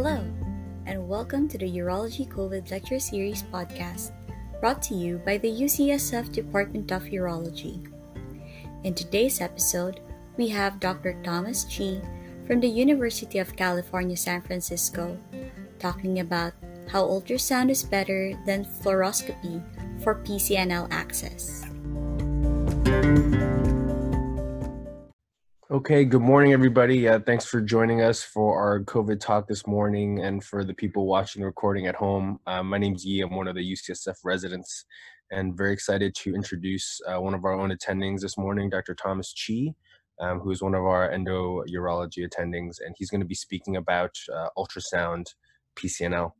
Hello, and welcome to the Urology COVID Lecture Series podcast, brought to you by the UCSF Department of Urology. In today's episode, we have Dr. Thomas Chi from the University of California, San Francisco, talking about how ultrasound is better than fluoroscopy for PCNL access. Okay, good morning, everybody. Uh, thanks for joining us for our COVID talk this morning and for the people watching the recording at home. Uh, my name's Yi. I'm one of the UCSF residents and very excited to introduce uh, one of our own attendings this morning, Dr. Thomas Chi, um, who is one of our endo urology attendings, and he's going to be speaking about uh, ultrasound PCNL.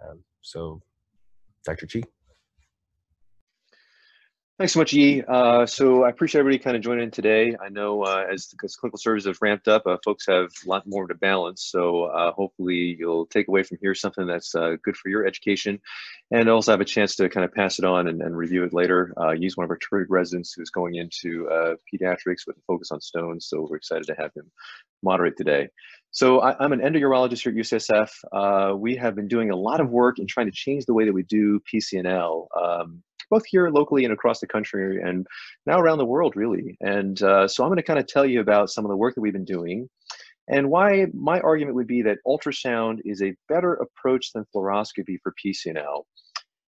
Um, so, Dr. Chi. Thanks so much, Yi. Uh, so I appreciate everybody kind of joining in today. I know uh, as, as clinical services have ramped up, uh, folks have a lot more to balance. So uh, hopefully you'll take away from here something that's uh, good for your education and also have a chance to kind of pass it on and, and review it later. Uh, Yi's one of our terrific residents who's going into pediatrics with a focus on stones. So we're excited to have him moderate today. So I, am an endourologist here at UCSF. we have been doing a lot of work in trying to change the way that we do PCNL. Um, both here locally and across the country and now around the world, really. And uh, so I'm going to kind of tell you about some of the work that we've been doing and why my argument would be that ultrasound is a better approach than fluoroscopy for PCNL.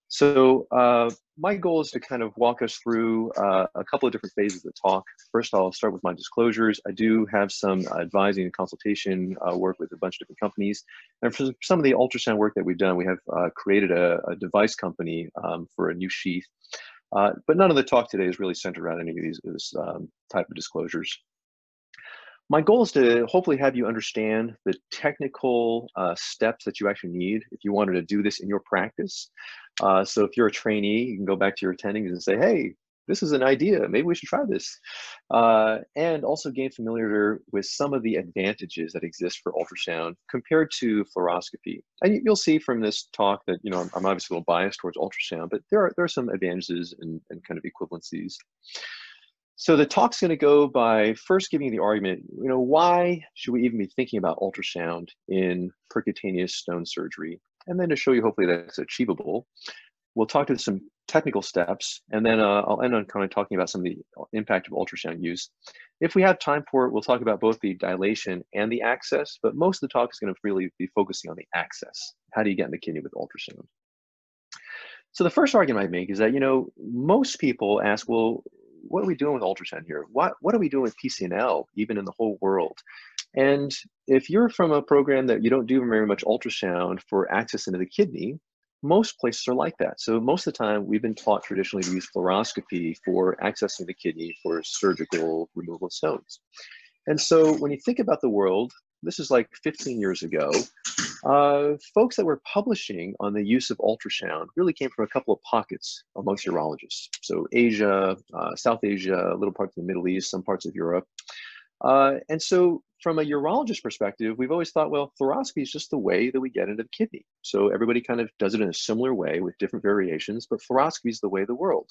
So uh, my goal is to kind of walk us through uh, a couple of different phases of the talk. First, I'll start with my disclosures. I do have some advising and consultation uh, work with a bunch of different companies. And for some of the ultrasound work that we've done, we have uh, created a, a, device company um, for a new sheath. Uh, but none of the talk today is really centered around any of these this, um, type of disclosures. My goal is to hopefully have you understand the technical uh, steps that you actually need if you wanted to do this in your practice. Uh, so if you're a trainee, you can go back to your attendings and say, hey, this is an idea. Maybe we should try this. Uh, and also gain familiarity with some of the advantages that exist for ultrasound compared to fluoroscopy. And you'll see from this talk that, you know, I'm, I'm obviously a little biased towards ultrasound, but there are, there are some advantages and, and kind of equivalencies. So the talk's going to go by first giving the argument, you know, why should we even be thinking about ultrasound in percutaneous stone surgery? And then to show you hopefully that's achievable, we'll talk to some technical steps, and then uh, I'll end on kind of talking about some of the impact of ultrasound use. If we have time for it, we'll talk about both the dilation and the access, but most of the talk is going to really be focusing on the access. How do you get in the kidney with ultrasound? So the first argument I make is that, you know, most people ask, well, what are we doing with ultrasound here? What, what are we doing with PCNL, even in the whole world? And if you're from a program that you don't do very much ultrasound for access into the kidney, most places are like that. So most of the time, we've been taught traditionally to use fluoroscopy for accessing the kidney for surgical removal of stones. And so when you think about the world, this is like 15 years ago, uh, folks that were publishing on the use of ultrasound really came from a couple of pockets amongst urologists. So Asia, uh, South Asia, little parts of the Middle East, some parts of Europe. Uh, and so from a urologist perspective, we've always thought, well, fluoroscopy is just the way that we get into the kidney. So everybody kind of does it in a similar way with different variations, but fluoroscopy is the way of the world.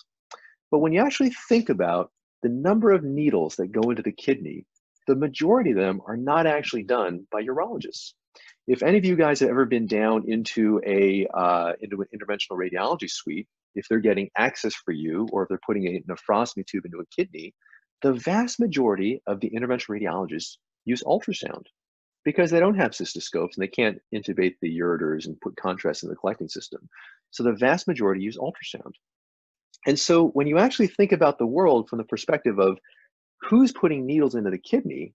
But when you actually think about the number of needles that go into the kidney, the majority of them are not actually done by urologists if any of you guys have ever been down into a uh, into an interventional radiology suite, if they're getting access for you, or if they're putting a nephrostomy tube into a kidney, the vast majority of the interventional radiologists use ultrasound because they don't have cystoscopes and they can't intubate the ureters and put contrast in the collecting system. So the vast majority use ultrasound. And so when you actually think about the world from the perspective of who's putting needles into the kidney,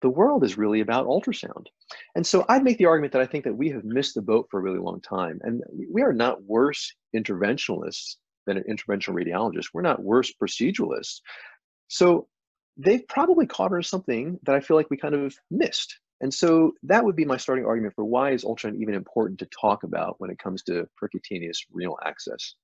the world is really about ultrasound. And so I'd make the argument that I think that we have missed the boat for a really long time. And we are not worse interventionalists than an interventional radiologist. We're not worse proceduralists. So they've probably caught us something that I feel like we kind of missed. And so that would be my starting argument for why is ultrasound even important to talk about when it comes to percutaneous renal access.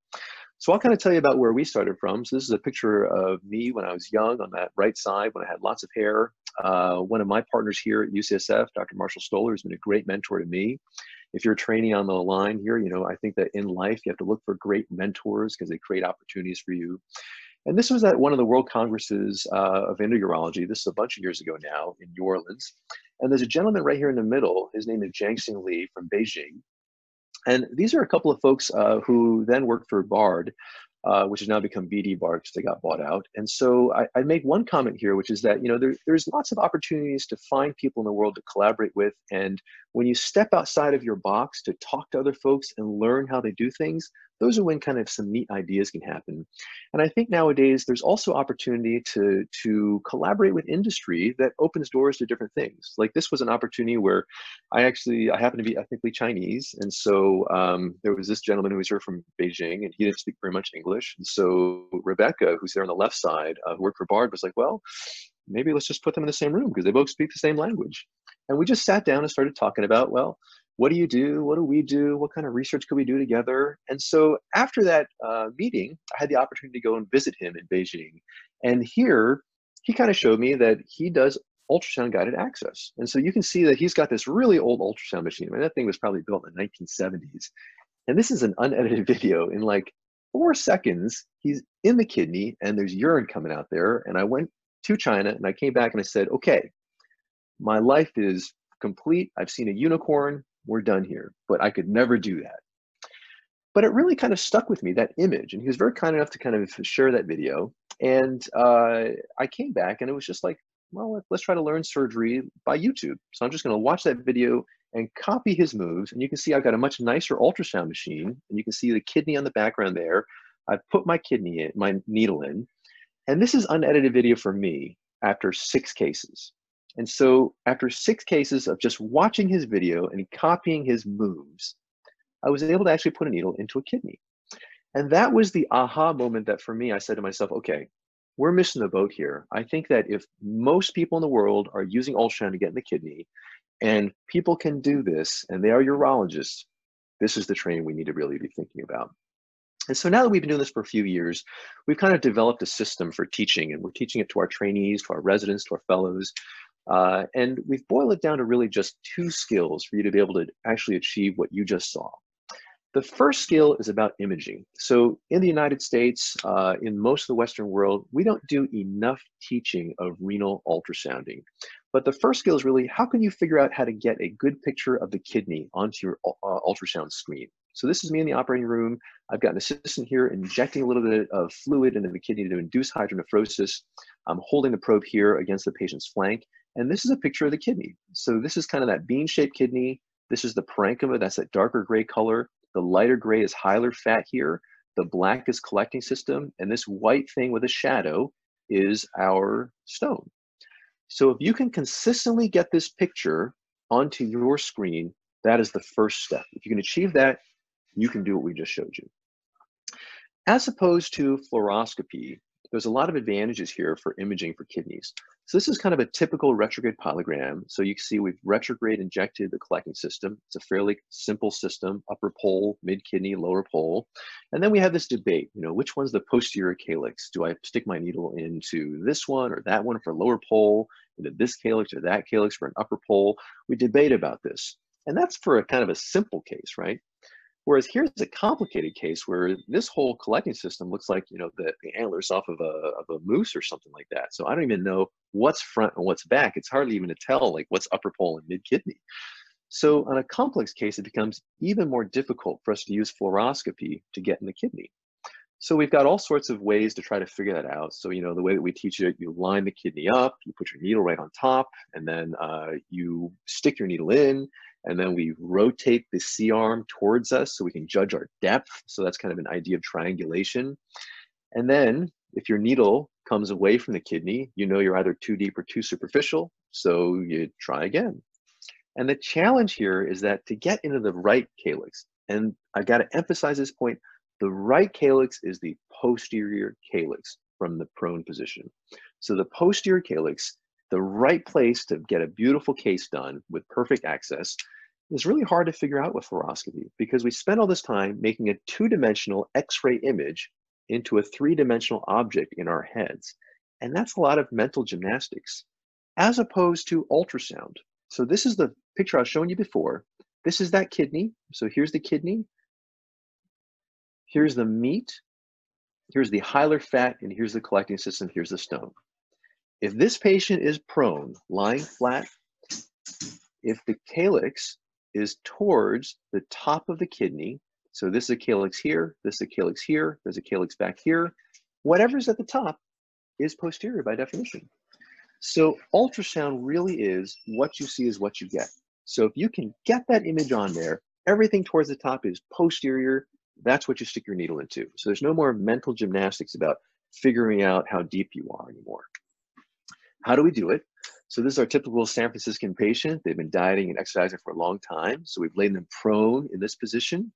So I'll kind of tell you about where we started from. So this is a picture of me when I was young on that right side when I had lots of hair. Uh, one of my partners here at UCSF, Dr. Marshall Stoller, has been a great mentor to me. If you're training on the line here, you know, I think that in life you have to look for great mentors because they create opportunities for you. And this was at one of the World Congresses uh, of Endourology. This is a bunch of years ago now in New Orleans. And there's a gentleman right here in the middle. His name is Jianxing Li from Beijing. And these are a couple of folks uh, who then worked for Bard uh, which has now become BD Bard because they got bought out. And so I, I make one comment here, which is that you know there, there's lots of opportunities to find people in the world to collaborate with, and when you step outside of your box to talk to other folks and learn how they do things, those are when kind of some neat ideas can happen. And I think nowadays there's also opportunity to, to collaborate with industry that opens doors to different things. Like this was an opportunity where I actually, I happen to be ethnically Chinese. And so um, there was this gentleman who was here from Beijing and he didn't speak very much English. And so Rebecca, who's there on the left side, uh, who worked for Bard, was like, well, maybe let's just put them in the same room because they both speak the same language. And we just sat down and started talking about, well, what do you do? What do we do? What kind of research could we do together? And so after that uh, meeting, I had the opportunity to go and visit him in Beijing. And here, he kind of showed me that he does ultrasound guided access. And so you can see that he's got this really old ultrasound machine. I mean, that thing was probably built in the 1970s. And this is an unedited video in like four seconds. He's in the kidney and there's urine coming out there. And I went to China and I came back and I said, okay, my life is complete. I've seen a unicorn we're done here. But I could never do that. But it really kind of stuck with me, that image. And he was very kind enough to kind of share that video. And uh, I came back and it was just like, well, let's try to learn surgery by YouTube. So I'm just going to watch that video and copy his moves. And you can see I've got a much nicer ultrasound machine. And you can see the kidney on the background there. I've put my kidney in, my needle in. And this is unedited video for me after six cases. And so after six cases of just watching his video and copying his moves, I was able to actually put a needle into a kidney. And that was the aha moment that for me, I said to myself, okay, we're missing the boat here. I think that if most people in the world are using ultrasound to get in the kidney, and people can do this, and they are urologists, this is the training we need to really be thinking about. And so now that we've been doing this for a few years, we've kind of developed a system for teaching, and we're teaching it to our trainees, to our residents, to our fellows, uh, and we've boiled it down to really just two skills for you to be able to actually achieve what you just saw. The first skill is about imaging. So in the United States, uh, in most of the Western world, we don't do enough teaching of renal ultrasounding. But the first skill is really how can you figure out how to get a good picture of the kidney onto your uh, ultrasound screen? So this is me in the operating room. I've got an assistant here injecting a little bit of fluid into the kidney to induce hydronephrosis. I'm holding the probe here against the patient's flank. And this is a picture of the kidney. So this is kind of that bean-shaped kidney. This is the parenchyma, that's that darker gray color. The lighter gray is hilar fat here. The black is collecting system. And this white thing with a shadow is our stone. So if you can consistently get this picture onto your screen, that is the first step. If you can achieve that, you can do what we just showed you. As opposed to fluoroscopy, there's a lot of advantages here for imaging for kidneys. So this is kind of a typical retrograde pyelogram. So you can see we've retrograde injected the collecting system. It's a fairly simple system, upper pole, mid kidney, lower pole. And then we have this debate, you know, which one's the posterior calyx? Do I stick my needle into this one or that one for lower pole, into this calyx or that calyx for an upper pole? We debate about this. And that's for a kind of a simple case, right? Whereas here's a complicated case where this whole collecting system looks like, you know, the, the antlers off of a, of a moose or something like that. So I don't even know what's front and what's back. It's hardly even to tell like what's upper pole and mid kidney. So on a complex case, it becomes even more difficult for us to use fluoroscopy to get in the kidney. So we've got all sorts of ways to try to figure that out. So, you know, the way that we teach it, you line the kidney up, you put your needle right on top, and then uh, you stick your needle in, and then we rotate the C-arm towards us so we can judge our depth. So that's kind of an idea of triangulation. And then if your needle comes away from the kidney, you know you're either too deep or too superficial, so you try again. And the challenge here is that to get into the right calyx, and I got to emphasize this point, the right calyx is the posterior calyx from the prone position. So the posterior calyx the right place to get a beautiful case done with perfect access is really hard to figure out with fluoroscopy because we spend all this time making a two-dimensional x-ray image into a three-dimensional object in our heads. And that's a lot of mental gymnastics as opposed to ultrasound. So this is the picture I was showing you before. This is that kidney. So here's the kidney. Here's the meat. Here's the hilar fat, and here's the collecting system. Here's the stone. If this patient is prone, lying flat, if the calyx is towards the top of the kidney, so this is a calyx here, this is a calyx here, there's a calyx back here, whatever's at the top is posterior by definition. So ultrasound really is what you see is what you get. So if you can get that image on there, everything towards the top is posterior, that's what you stick your needle into. So there's no more mental gymnastics about figuring out how deep you are anymore. How do we do it? So this is our typical San Franciscan patient. They've been dieting and exercising for a long time. So we've laid them prone in this position.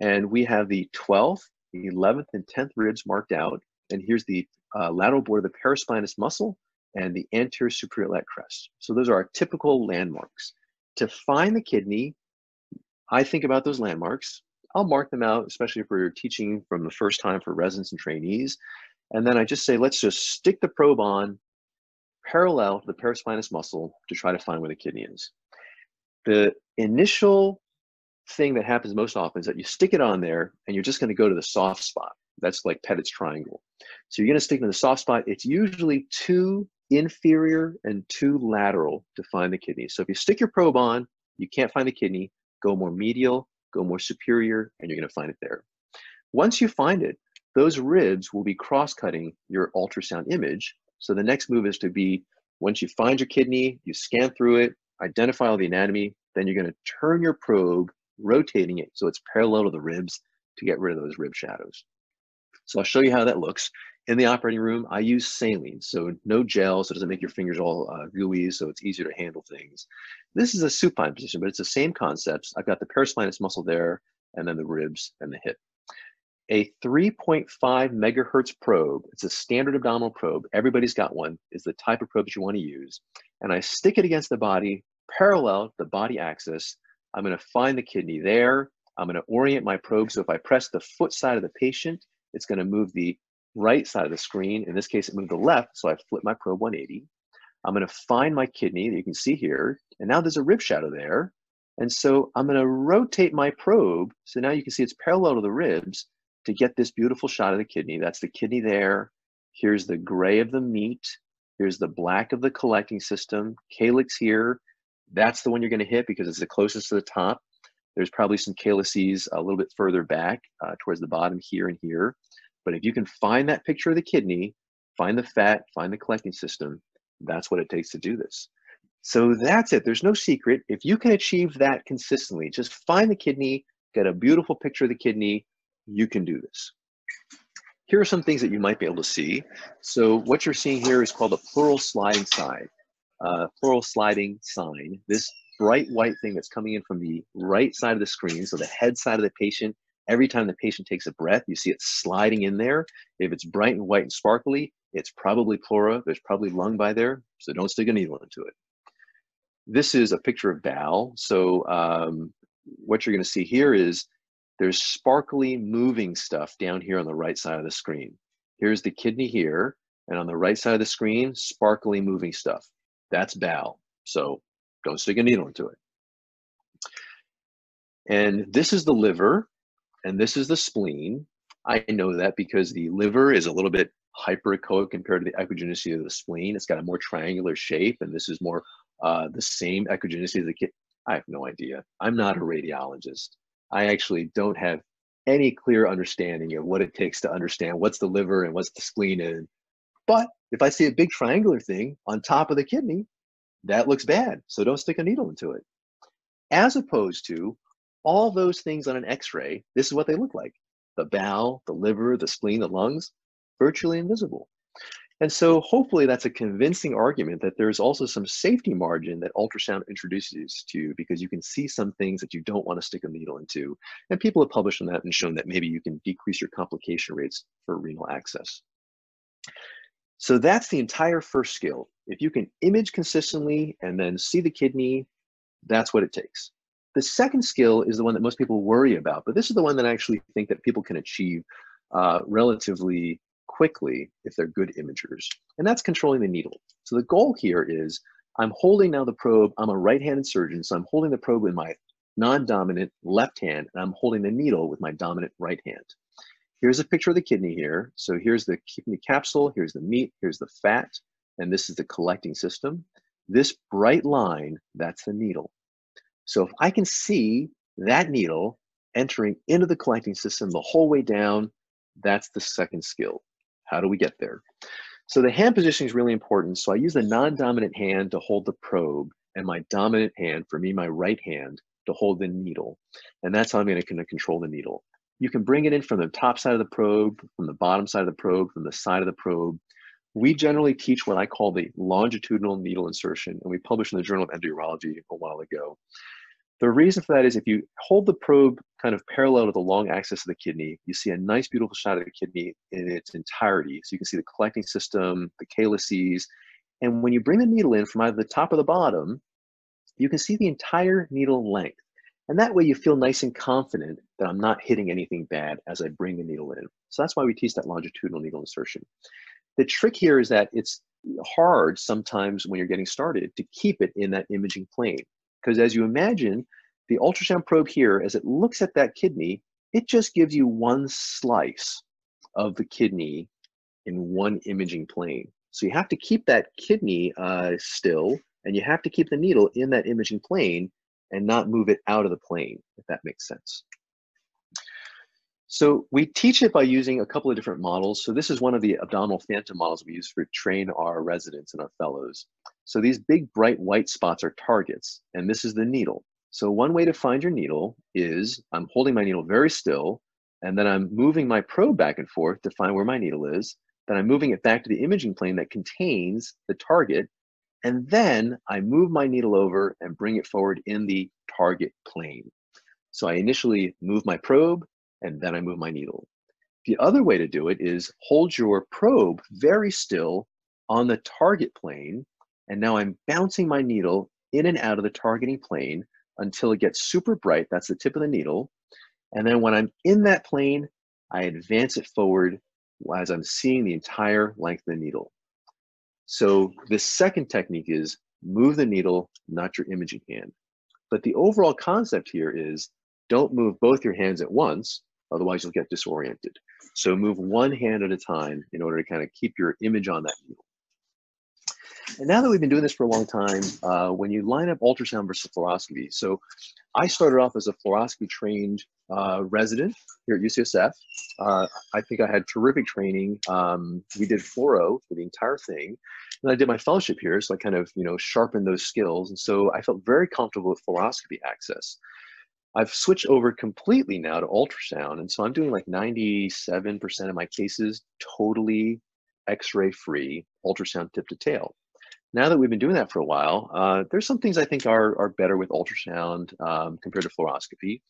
And we have the 12th, the 11th, and 10th ribs marked out. And here's the uh, lateral border of the paraspinous muscle and the anterior superior iliac crest. So those are our typical landmarks. To find the kidney, I think about those landmarks. I'll mark them out, especially if we're teaching from the first time for residents and trainees. And then I just say, let's just stick the probe on parallel to the paraspinous muscle to try to find where the kidney is. The initial thing that happens most often is that you stick it on there and you're just going to go to the soft spot. That's like Petit's triangle. So you're going to stick in the soft spot. It's usually too inferior and too lateral to find the kidney. So if you stick your probe on, you can't find the kidney, go more medial, go more superior, and you're going to find it there. Once you find it, those ribs will be cross-cutting your ultrasound image. So the next move is to be, once you find your kidney, you scan through it, identify all the anatomy, then you're going to turn your probe, rotating it so it's parallel to the ribs to get rid of those rib shadows. So I'll show you how that looks. In the operating room, I use saline, so no gel, so it doesn't make your fingers all uh, gooey, so it's easier to handle things. This is a supine position, but it's the same concepts. I've got the paraspinous muscle there, and then the ribs and the hip. A 3.5 megahertz probe, it's a standard abdominal probe, everybody's got one, is the type of probe that you want to use. And I stick it against the body, parallel to the body axis. I'm going to find the kidney there. I'm going to orient my probe. So if I press the foot side of the patient, it's going to move the right side of the screen. In this case, it moved the left, so I flip my probe 180. I'm going to find my kidney that you can see here, and now there's a rib shadow there. And so I'm going to rotate my probe, so now you can see it's parallel to the ribs to get this beautiful shot of the kidney. That's the kidney there. Here's the gray of the meat. Here's the black of the collecting system. Calyx here. That's the one you're going to hit because it's the closest to the top. There's probably some calyces a little bit further back uh, towards the bottom here and here. But if you can find that picture of the kidney, find the fat, find the collecting system, that's what it takes to do this. So that's it. There's no secret. If you can achieve that consistently, just find the kidney, get a beautiful picture of the kidney, you can do this. Here are some things that you might be able to see. So what you're seeing here is called a pleural sliding sign. Uh, pleural sliding sign. This bright white thing that's coming in from the right side of the screen, so the head side of the patient, every time the patient takes a breath, you see it sliding in there. If it's bright and white and sparkly, it's probably pleura. There's probably lung by there, so don't stick a needle into it. This is a picture of bowel. So um, what you're going to see here is there's sparkly moving stuff down here on the right side of the screen. Here's the kidney here, and on the right side of the screen, sparkly moving stuff. That's bowel. So don't stick a needle into it. And this is the liver, and this is the spleen. I know that because the liver is a little bit hyperechoic compared to the echogenicity of the spleen. It's got a more triangular shape, and this is more uh, the same echogenicity as the kid. I have no idea. I'm not a radiologist. I actually don't have any clear understanding of what it takes to understand what's the liver and what's the spleen in. But if I see a big triangular thing on top of the kidney, that looks bad. So don't stick a needle into it. As opposed to all those things on an x-ray, this is what they look like. The bowel, the liver, the spleen, the lungs, virtually invisible. And so hopefully that's a convincing argument that there's also some safety margin that ultrasound introduces to you because you can see some things that you don't want to stick a needle into. And people have published on that and shown that maybe you can decrease your complication rates for renal access. So that's the entire first skill. If you can image consistently and then see the kidney, that's what it takes. The second skill is the one that most people worry about, but this is the one that I actually think that people can achieve uh, relatively quickly if they're good imagers, and that's controlling the needle. So the goal here is I'm holding now the probe, I'm a right-handed surgeon, so I'm holding the probe in my non-dominant left hand, and I'm holding the needle with my dominant right hand. Here's a picture of the kidney here. So here's the kidney capsule, here's the meat, here's the fat, and this is the collecting system. This bright line, that's the needle. So if I can see that needle entering into the collecting system the whole way down, that's the second skill. How do we get there? So the hand positioning is really important. So I use the non-dominant hand to hold the probe and my dominant hand, for me, my right hand, to hold the needle. And that's how I'm going to control the needle. You can bring it in from the top side of the probe, from the bottom side of the probe, from the side of the probe. We generally teach what I call the longitudinal needle insertion, and we published in the Journal of Endourology a while ago. The reason for that is if you hold the probe kind of parallel to the long axis of the kidney, you see a nice, beautiful shot of the kidney in its entirety. So you can see the collecting system, the calyces, and when you bring the needle in from either the top or the bottom, you can see the entire needle length. And that way you feel nice and confident that I'm not hitting anything bad as I bring the needle in. So that's why we teach that longitudinal needle insertion. The trick here is that it's hard sometimes when you're getting started to keep it in that imaging plane. Because as you imagine, the ultrasound probe here, as it looks at that kidney, it just gives you one slice of the kidney in one imaging plane. So you have to keep that kidney uh, still, and you have to keep the needle in that imaging plane and not move it out of the plane, if that makes sense. So we teach it by using a couple of different models. So this is one of the abdominal phantom models we use for train our residents and our fellows. So these big bright white spots are targets, and this is the needle. So one way to find your needle is I'm holding my needle very still, and then I'm moving my probe back and forth to find where my needle is. Then I'm moving it back to the imaging plane that contains the target, and then I move my needle over and bring it forward in the target plane. So I initially move my probe, and then I move my needle. The other way to do it is hold your probe very still on the target plane and now I'm bouncing my needle in and out of the targeting plane until it gets super bright. That's the tip of the needle. And then when I'm in that plane, I advance it forward as I'm seeing the entire length of the needle. So the second technique is move the needle, not your imaging hand. But the overall concept here is don't move both your hands at once, otherwise you'll get disoriented. So move one hand at a time in order to kind of keep your image on that needle. And now that we've been doing this for a long time, uh, when you line up ultrasound versus fluoroscopy, so I started off as a fluoroscopy trained uh, resident here at UCSF. Uh, I think I had terrific training. Um, we did fluoro for the entire thing. And I did my fellowship here, so I kind of, you know, sharpened those skills. And so I felt very comfortable with fluoroscopy access. I've switched over completely now to ultrasound. And so I'm doing like 97% of my cases totally x-ray free ultrasound tip to tail now that we've been doing that for a while, uh, there's some things I think are, are better with ultrasound um, compared to fluoroscopy.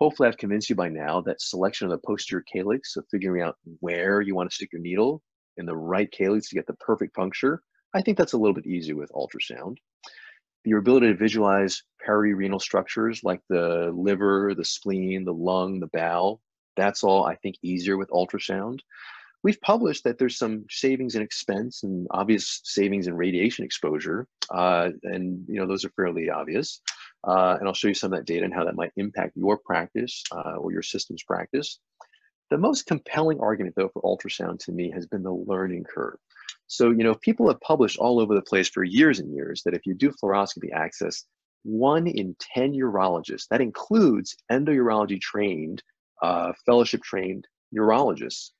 Hopefully I've convinced you by now that selection of the posterior calyx, so figuring out where you want to stick your needle in the right calyx to get the perfect puncture, I think that's a little bit easier with ultrasound. Your ability to visualize perirenal structures like the liver, the spleen, the lung, the bowel, that's all I think easier with ultrasound we've published that there's some savings in expense and obvious savings in radiation exposure. Uh, and you know those are fairly obvious. Uh, and I'll show you some of that data and how that might impact your practice uh, or your system's practice. The most compelling argument though for ultrasound to me has been the learning curve. So, you know, people have published all over the place for years and years that if you do fluoroscopy access, one in 10 urologists, that includes endourology trained, uh, fellowship trained urologists,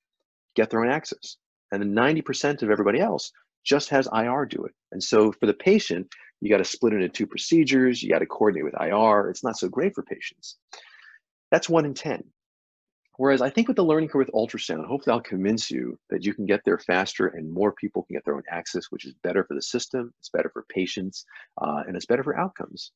get their own access. And then 90% of everybody else just has IR do it. And so for the patient, you got to split it into two procedures, you got to coordinate with IR. It's not so great for patients. That's one in 10. Whereas I think with the learning curve with ultrasound, hopefully I'll convince you that you can get there faster and more people can get their own access, which is better for the system, it's better for patients, uh, and it's better for outcomes.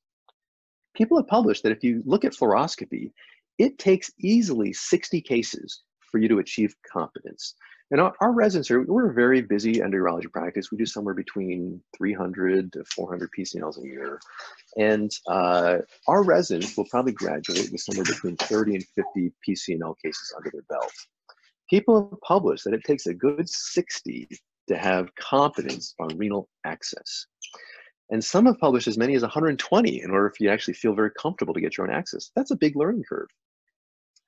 People have published that if you look at fluoroscopy, it takes easily 60 cases for you to achieve competence. And our, our residents are, we're a very busy endourology practice. We do somewhere between 300 to 400 PCNLs a year. And uh, our residents will probably graduate with somewhere between 30 and 50 PCNL cases under their belt. People have published that it takes a good 60 to have competence on renal access. And some have published as many as 120 in order for you to actually feel very comfortable to get your own access. That's a big learning curve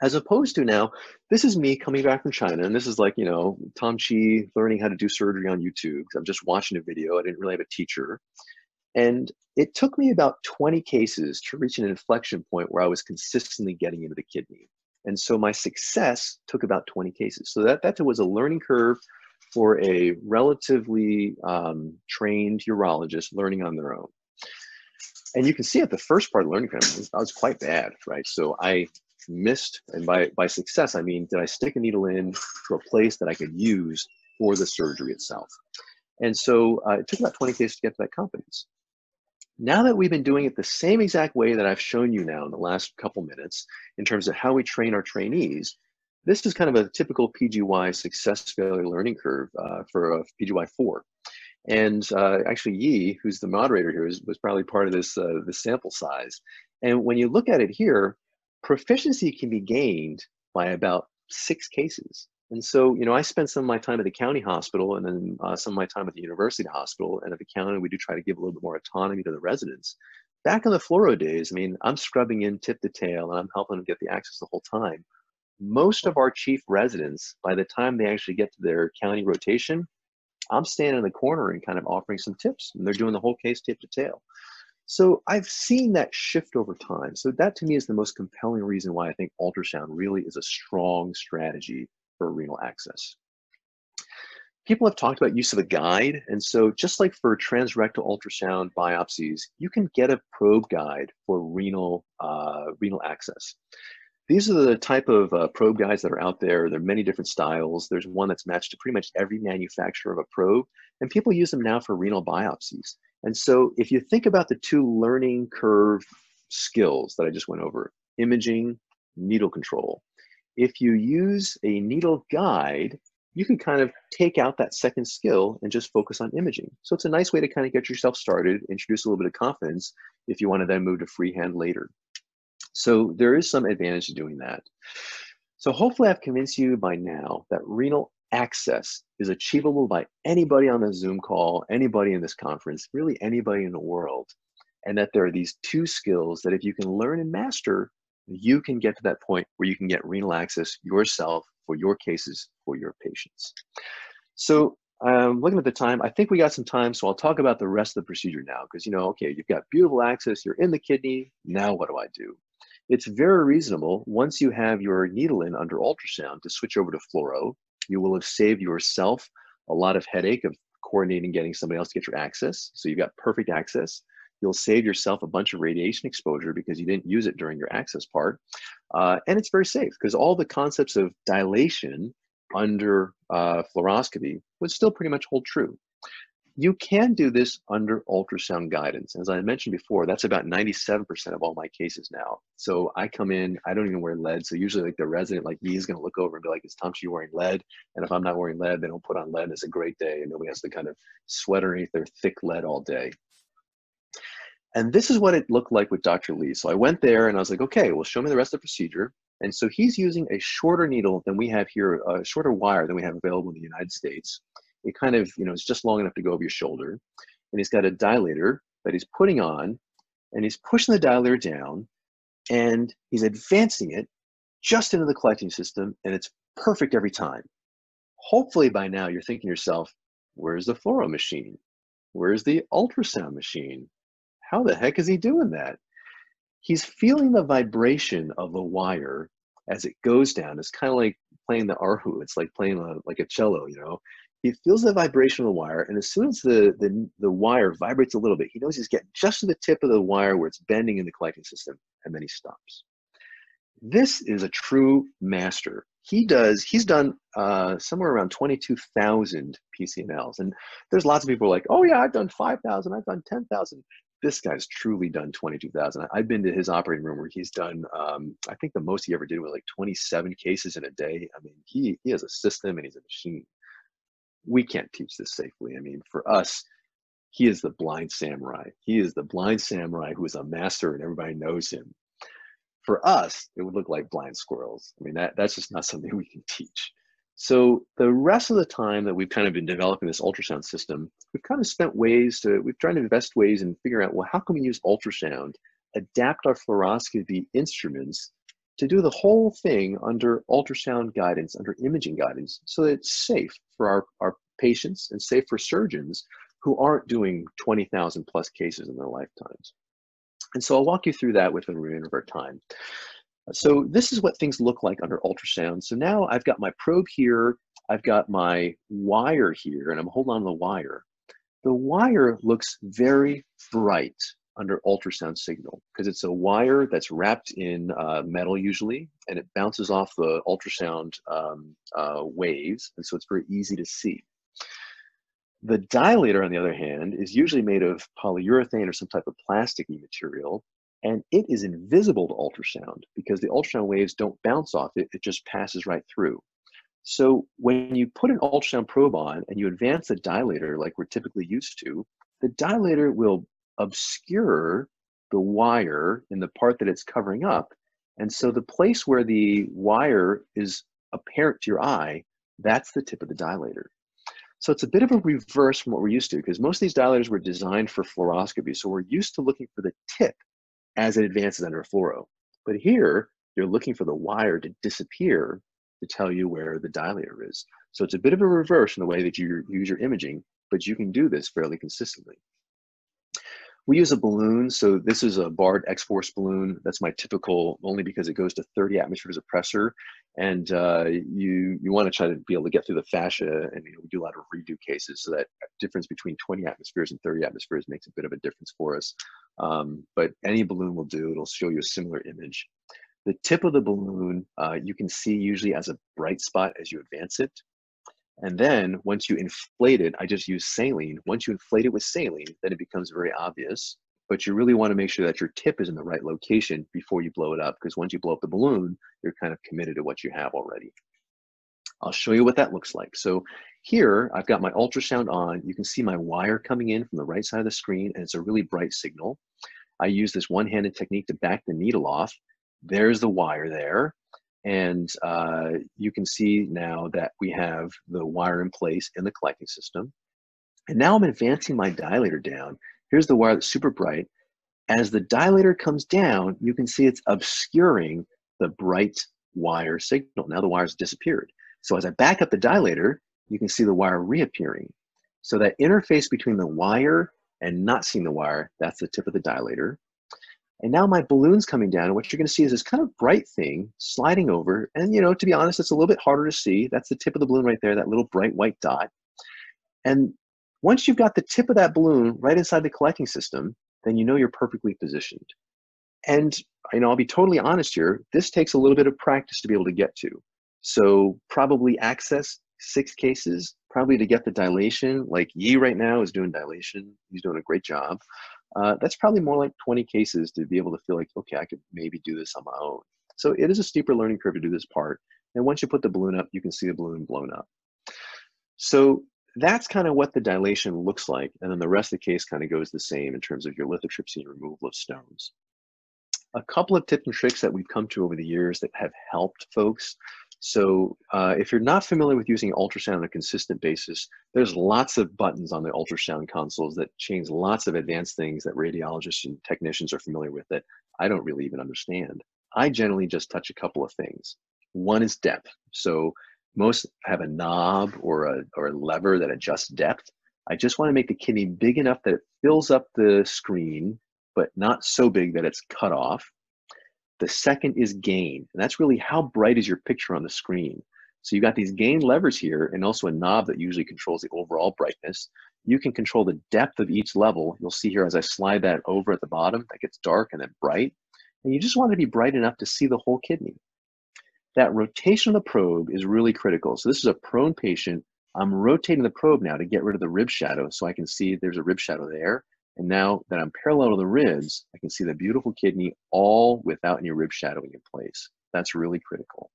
as opposed to now this is me coming back from china and this is like you know tom chi learning how to do surgery on youtube i'm just watching a video i didn't really have a teacher And it took me about 20 cases to reach an inflection point where I was consistently getting into the kidney. And so my success took about 20 cases. So that, that was a learning curve for a relatively um, trained urologist learning on their own. And you can see at the first part of learning curve, I was quite bad, right? So I missed, and by, by success, I mean, did I stick a needle in to a place that I could use for the surgery itself? And so uh, it took about 20 cases to get to that confidence. Now that we've been doing it the same exact way that I've shown you now in the last couple minutes, in terms of how we train our trainees, this is kind of a typical PGY success failure learning curve uh, for a PGY 4. And uh, actually, Yi, who's the moderator here, is, was probably part of this, uh, this sample size. And when you look at it here, proficiency can be gained by about six cases. And so, you know, I spent some of my time at the county hospital and then uh, some of my time at the university hospital. And at the county, we do try to give a little bit more autonomy to the residents. Back in the fluoro days, I mean, I'm scrubbing in tip to tail and I'm helping them get the access the whole time. Most of our chief residents, by the time they actually get to their county rotation, I'm standing in the corner and kind of offering some tips, and they're doing the whole case tip to tail. So I've seen that shift over time. So that to me is the most compelling reason why I think ultrasound really is a strong strategy for renal access. People have talked about use of a guide. And so just like for transrectal ultrasound biopsies, you can get a probe guide for renal, uh, renal access. These are the type of uh, probe guides that are out there. There are many different styles. There's one that's matched to pretty much every manufacturer of a probe, and people use them now for renal biopsies. And so if you think about the two learning curve skills that I just went over, imaging, needle control, if you use a needle guide, you can kind of take out that second skill and just focus on imaging. So it's a nice way to kind of get yourself started, introduce a little bit of confidence if you want to then move to freehand later. So there is some advantage to doing that. So hopefully I've convinced you by now that renal access is achievable by anybody on the Zoom call, anybody in this conference, really anybody in the world. And that there are these two skills that if you can learn and master, you can get to that point where you can get renal access yourself for your cases for your patients. So um, looking at the time, I think we got some time, so I'll talk about the rest of the procedure now. Because you know, okay, you've got beautiful access, you're in the kidney. Now, what do I do? it's very reasonable once you have your needle in under ultrasound to switch over to fluoro. You will have saved yourself a lot of headache of coordinating getting somebody else to get your access. So you've got perfect access. You'll save yourself a bunch of radiation exposure because you didn't use it during your access part. Uh, and it's very safe because all the concepts of dilation under uh, fluoroscopy would still pretty much hold true. You can do this under ultrasound guidance. As I mentioned before, that's about 97% of all my cases now. So I come in, I don't even wear lead. So usually like the resident like me is gonna look over and be like, is Tom you wearing lead? And if I'm not wearing lead, they don't put on lead. It's a great day and nobody has to kind of sweat underneath their thick lead all day. And this is what it looked like with Dr. Li. So I went there and I was like, okay, well, show me the rest of the procedure. And so he's using a shorter needle than we have here, a shorter wire than we have available in the United States it kind of, you know, it's just long enough to go over your shoulder. And he's got a dilator that he's putting on, and he's pushing the dilator down, and he's advancing it just into the collecting system, and it's perfect every time. Hopefully by now you're thinking to yourself, where's the fluoro machine? Where's the ultrasound machine? How the heck is he doing that? He's feeling the vibration of the wire as it goes down. It's kind of like playing the erhu. It's like playing a, like a cello, you know he feels the vibration of the wire, and as soon as the, the, the wire vibrates a little bit, he knows he's getting just to the tip of the wire where it's bending in the collecting system, and then he stops. This is a true master. He does, he's done uh, somewhere around 22,000 PCNLs. And there's lots of people like, oh yeah, I've done 5,000, I've done 10,000. This guy's truly done 22,000. I've been to his operating room where he's done, um, I think the most he ever did was like 27 cases in a day. I mean, he, he has a system and he's a machine we can't teach this safely. I mean, for us, he is the blind samurai. He is the blind samurai who is a master and everybody knows him. For us, it would look like blind squirrels. I mean, that, that's just not something we can teach. So the rest of the time that we've kind of been developing this ultrasound system, we've kind of spent ways to, we've tried to invest ways and figure out, well, how can we use ultrasound, adapt our fluoroscopy instruments to do the whole thing under ultrasound guidance, under imaging guidance, so that it's safe for our, our patients and safe for surgeons who aren't doing 20,000 plus cases in their lifetimes. And so I'll walk you through that within the remainder of our time. So this is what things look like under ultrasound. So now I've got my probe here, I've got my wire here, and I'm holding on to the wire. The wire looks very bright under ultrasound signal because it's a wire that's wrapped in uh, metal usually, and it bounces off the ultrasound um, uh, waves, and so it's very easy to see. The dilator, on the other hand, is usually made of polyurethane or some type of plasticky material, and it is invisible to ultrasound because the ultrasound waves don't bounce off it, it just passes right through. So when you put an ultrasound probe on and you advance the dilator like we're typically used to, the dilator will obscure the wire in the part that it's covering up. And so the place where the wire is apparent to your eye, that's the tip of the dilator. So it's a bit of a reverse from what we're used to because most of these dilators were designed for fluoroscopy. So we're used to looking for the tip as it advances under fluoro. But here, you're looking for the wire to disappear to tell you where the dilator is. So it's a bit of a reverse in the way that you use your imaging, but you can do this fairly consistently. We use a balloon, so this is a Bard X-Force balloon. That's my typical, only because it goes to 30 atmospheres of pressure, and uh, you you want to try to be able to get through the fascia, and you know, we do a lot of redo cases, so that difference between 20 atmospheres and 30 atmospheres makes a bit of a difference for us. Um, but any balloon will do. It'll show you a similar image. The tip of the balloon, uh, you can see usually as a bright spot as you advance it. And then once you inflate it, I just use saline. Once you inflate it with saline, then it becomes very obvious. But you really want to make sure that your tip is in the right location before you blow it up, because once you blow up the balloon, you're kind of committed to what you have already. I'll show you what that looks like. So here, I've got my ultrasound on. You can see my wire coming in from the right side of the screen, and it's a really bright signal. I use this one-handed technique to back the needle off. There's the wire there. And uh, you can see now that we have the wire in place in the collecting system. And now I'm advancing my dilator down. Here's the wire that's super bright. As the dilator comes down, you can see it's obscuring the bright wire signal. Now the wire's disappeared. So as I back up the dilator, you can see the wire reappearing. So that interface between the wire and not seeing the wire, that's the tip of the dilator. And now my balloon's coming down, and what you're gonna see is this kind of bright thing sliding over. And you know, to be honest, it's a little bit harder to see. That's the tip of the balloon right there, that little bright white dot. And once you've got the tip of that balloon right inside the collecting system, then you know you're perfectly positioned. And you know, I'll be totally honest here, this takes a little bit of practice to be able to get to. So probably access six cases, probably to get the dilation. Like Yi right now is doing dilation. He's doing a great job uh, that's probably more like 20 cases to be able to feel like, okay, I could maybe do this on my own. So it is a steeper learning curve to do this part. And once you put the balloon up, you can see the balloon blown up. So that's kind of what the dilation looks like. And then the rest of the case kind of goes the same in terms of your lithotripsy and removal of stones. A couple of tips and tricks that we've come to over the years that have helped folks so uh, if you're not familiar with using ultrasound on a consistent basis, there's lots of buttons on the ultrasound consoles that change lots of advanced things that radiologists and technicians are familiar with that I don't really even understand. I generally just touch a couple of things. One is depth. So most have a knob or a, or a lever that adjusts depth. I just want to make the kidney big enough that it fills up the screen, but not so big that it's cut off. The second is gain, and that's really how bright is your picture on the screen. So you got these gain levers here and also a knob that usually controls the overall brightness. You can control the depth of each level. You'll see here as I slide that over at the bottom, that gets dark and then bright. And you just want to be bright enough to see the whole kidney. That rotation of the probe is really critical. So this is a prone patient. I'm rotating the probe now to get rid of the rib shadow so I can see there's a rib shadow there. And now that I'm parallel to the ribs, I can see the beautiful kidney all without any rib shadowing in place. That's really critical.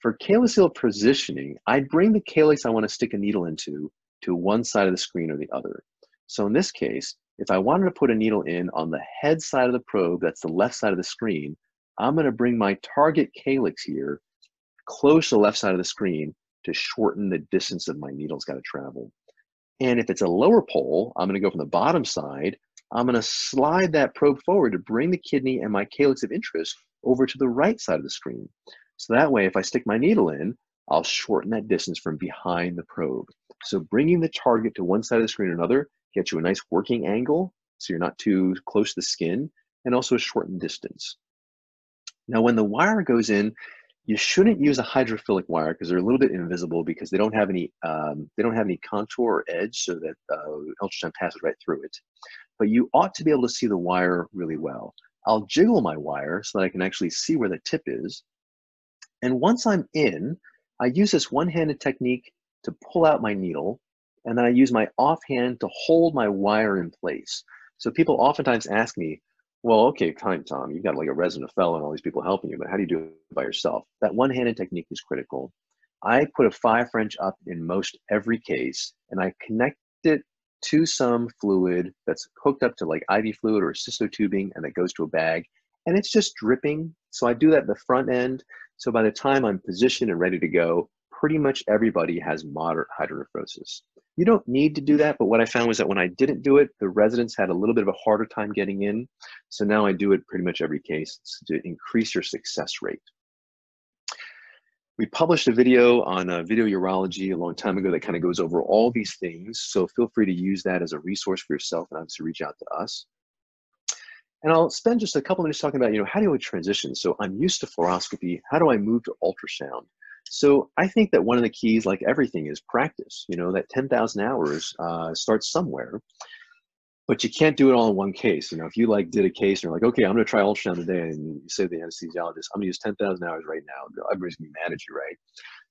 For calyx positioning, I'd bring the calyx I want to stick a needle into to one side of the screen or the other. So in this case, if I wanted to put a needle in on the head side of the probe, that's the left side of the screen, I'm going to bring my target calyx here close to the left side of the screen to shorten the distance that my needle's got to travel. And if it's a lower pole, I'm going to go from the bottom side. I'm going to slide that probe forward to bring the kidney and my calyx of interest over to the right side of the screen. So that way, if I stick my needle in, I'll shorten that distance from behind the probe. So bringing the target to one side of the screen or another gets you a nice working angle so you're not too close to the skin, and also a shortened distance. Now, when the wire goes in, you shouldn't use a hydrophilic wire because they're a little bit invisible because they don't have any um, they don't have any contour or edge so that uh, ultrasound passes right through it. But you ought to be able to see the wire really well. I'll jiggle my wire so that I can actually see where the tip is. And once I'm in, I use this one-handed technique to pull out my needle, and then I use my offhand to hold my wire in place. So people oftentimes ask me, well, okay, fine, Tom, you've got like a resident fellow and all these people helping you, but how do you do it by yourself? That one-handed technique is critical. I put a five French up in most every case, and I connect it to some fluid that's hooked up to like IV fluid or cystotubing, and it goes to a bag, and it's just dripping. So I do that at the front end. So by the time I'm positioned and ready to go, pretty much everybody has moderate hydronephrosis. You don't need to do that, but what I found was that when I didn't do it, the residents had a little bit of a harder time getting in. So now I do it pretty much every case to increase your success rate. We published a video on uh, video urology a long time ago that kind of goes over all these things. So feel free to use that as a resource for yourself and obviously reach out to us. And I'll spend just a couple minutes talking about, you know, how do I transition? So I'm used to fluoroscopy. How do I move to ultrasound? So I think that one of the keys, like everything, is practice. You know, that 10,000 hours uh, starts somewhere, but you can't do it all in one case. You know, if you like did a case and you're like, okay, I'm going to try ultrasound today, and you say to the anesthesiologist, I'm going to use 10,000 hours right now. Everybody's going to be mad at you, right?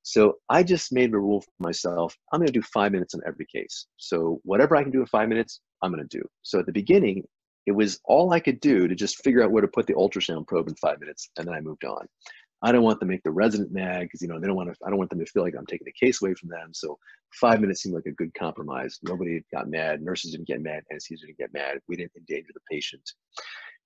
So I just made a rule for myself. I'm going to do five minutes on every case. So whatever I can do in five minutes, I'm going to do. So at the beginning, it was all I could do to just figure out where to put the ultrasound probe in five minutes, and then I moved on. I don't want to make the resident mad because you know they don't want to. I don't want them to feel like I'm taking the case away from them. So five minutes seemed like a good compromise. Nobody got mad. Nurses didn't get mad. Anesthesia didn't get mad. We didn't endanger the patient.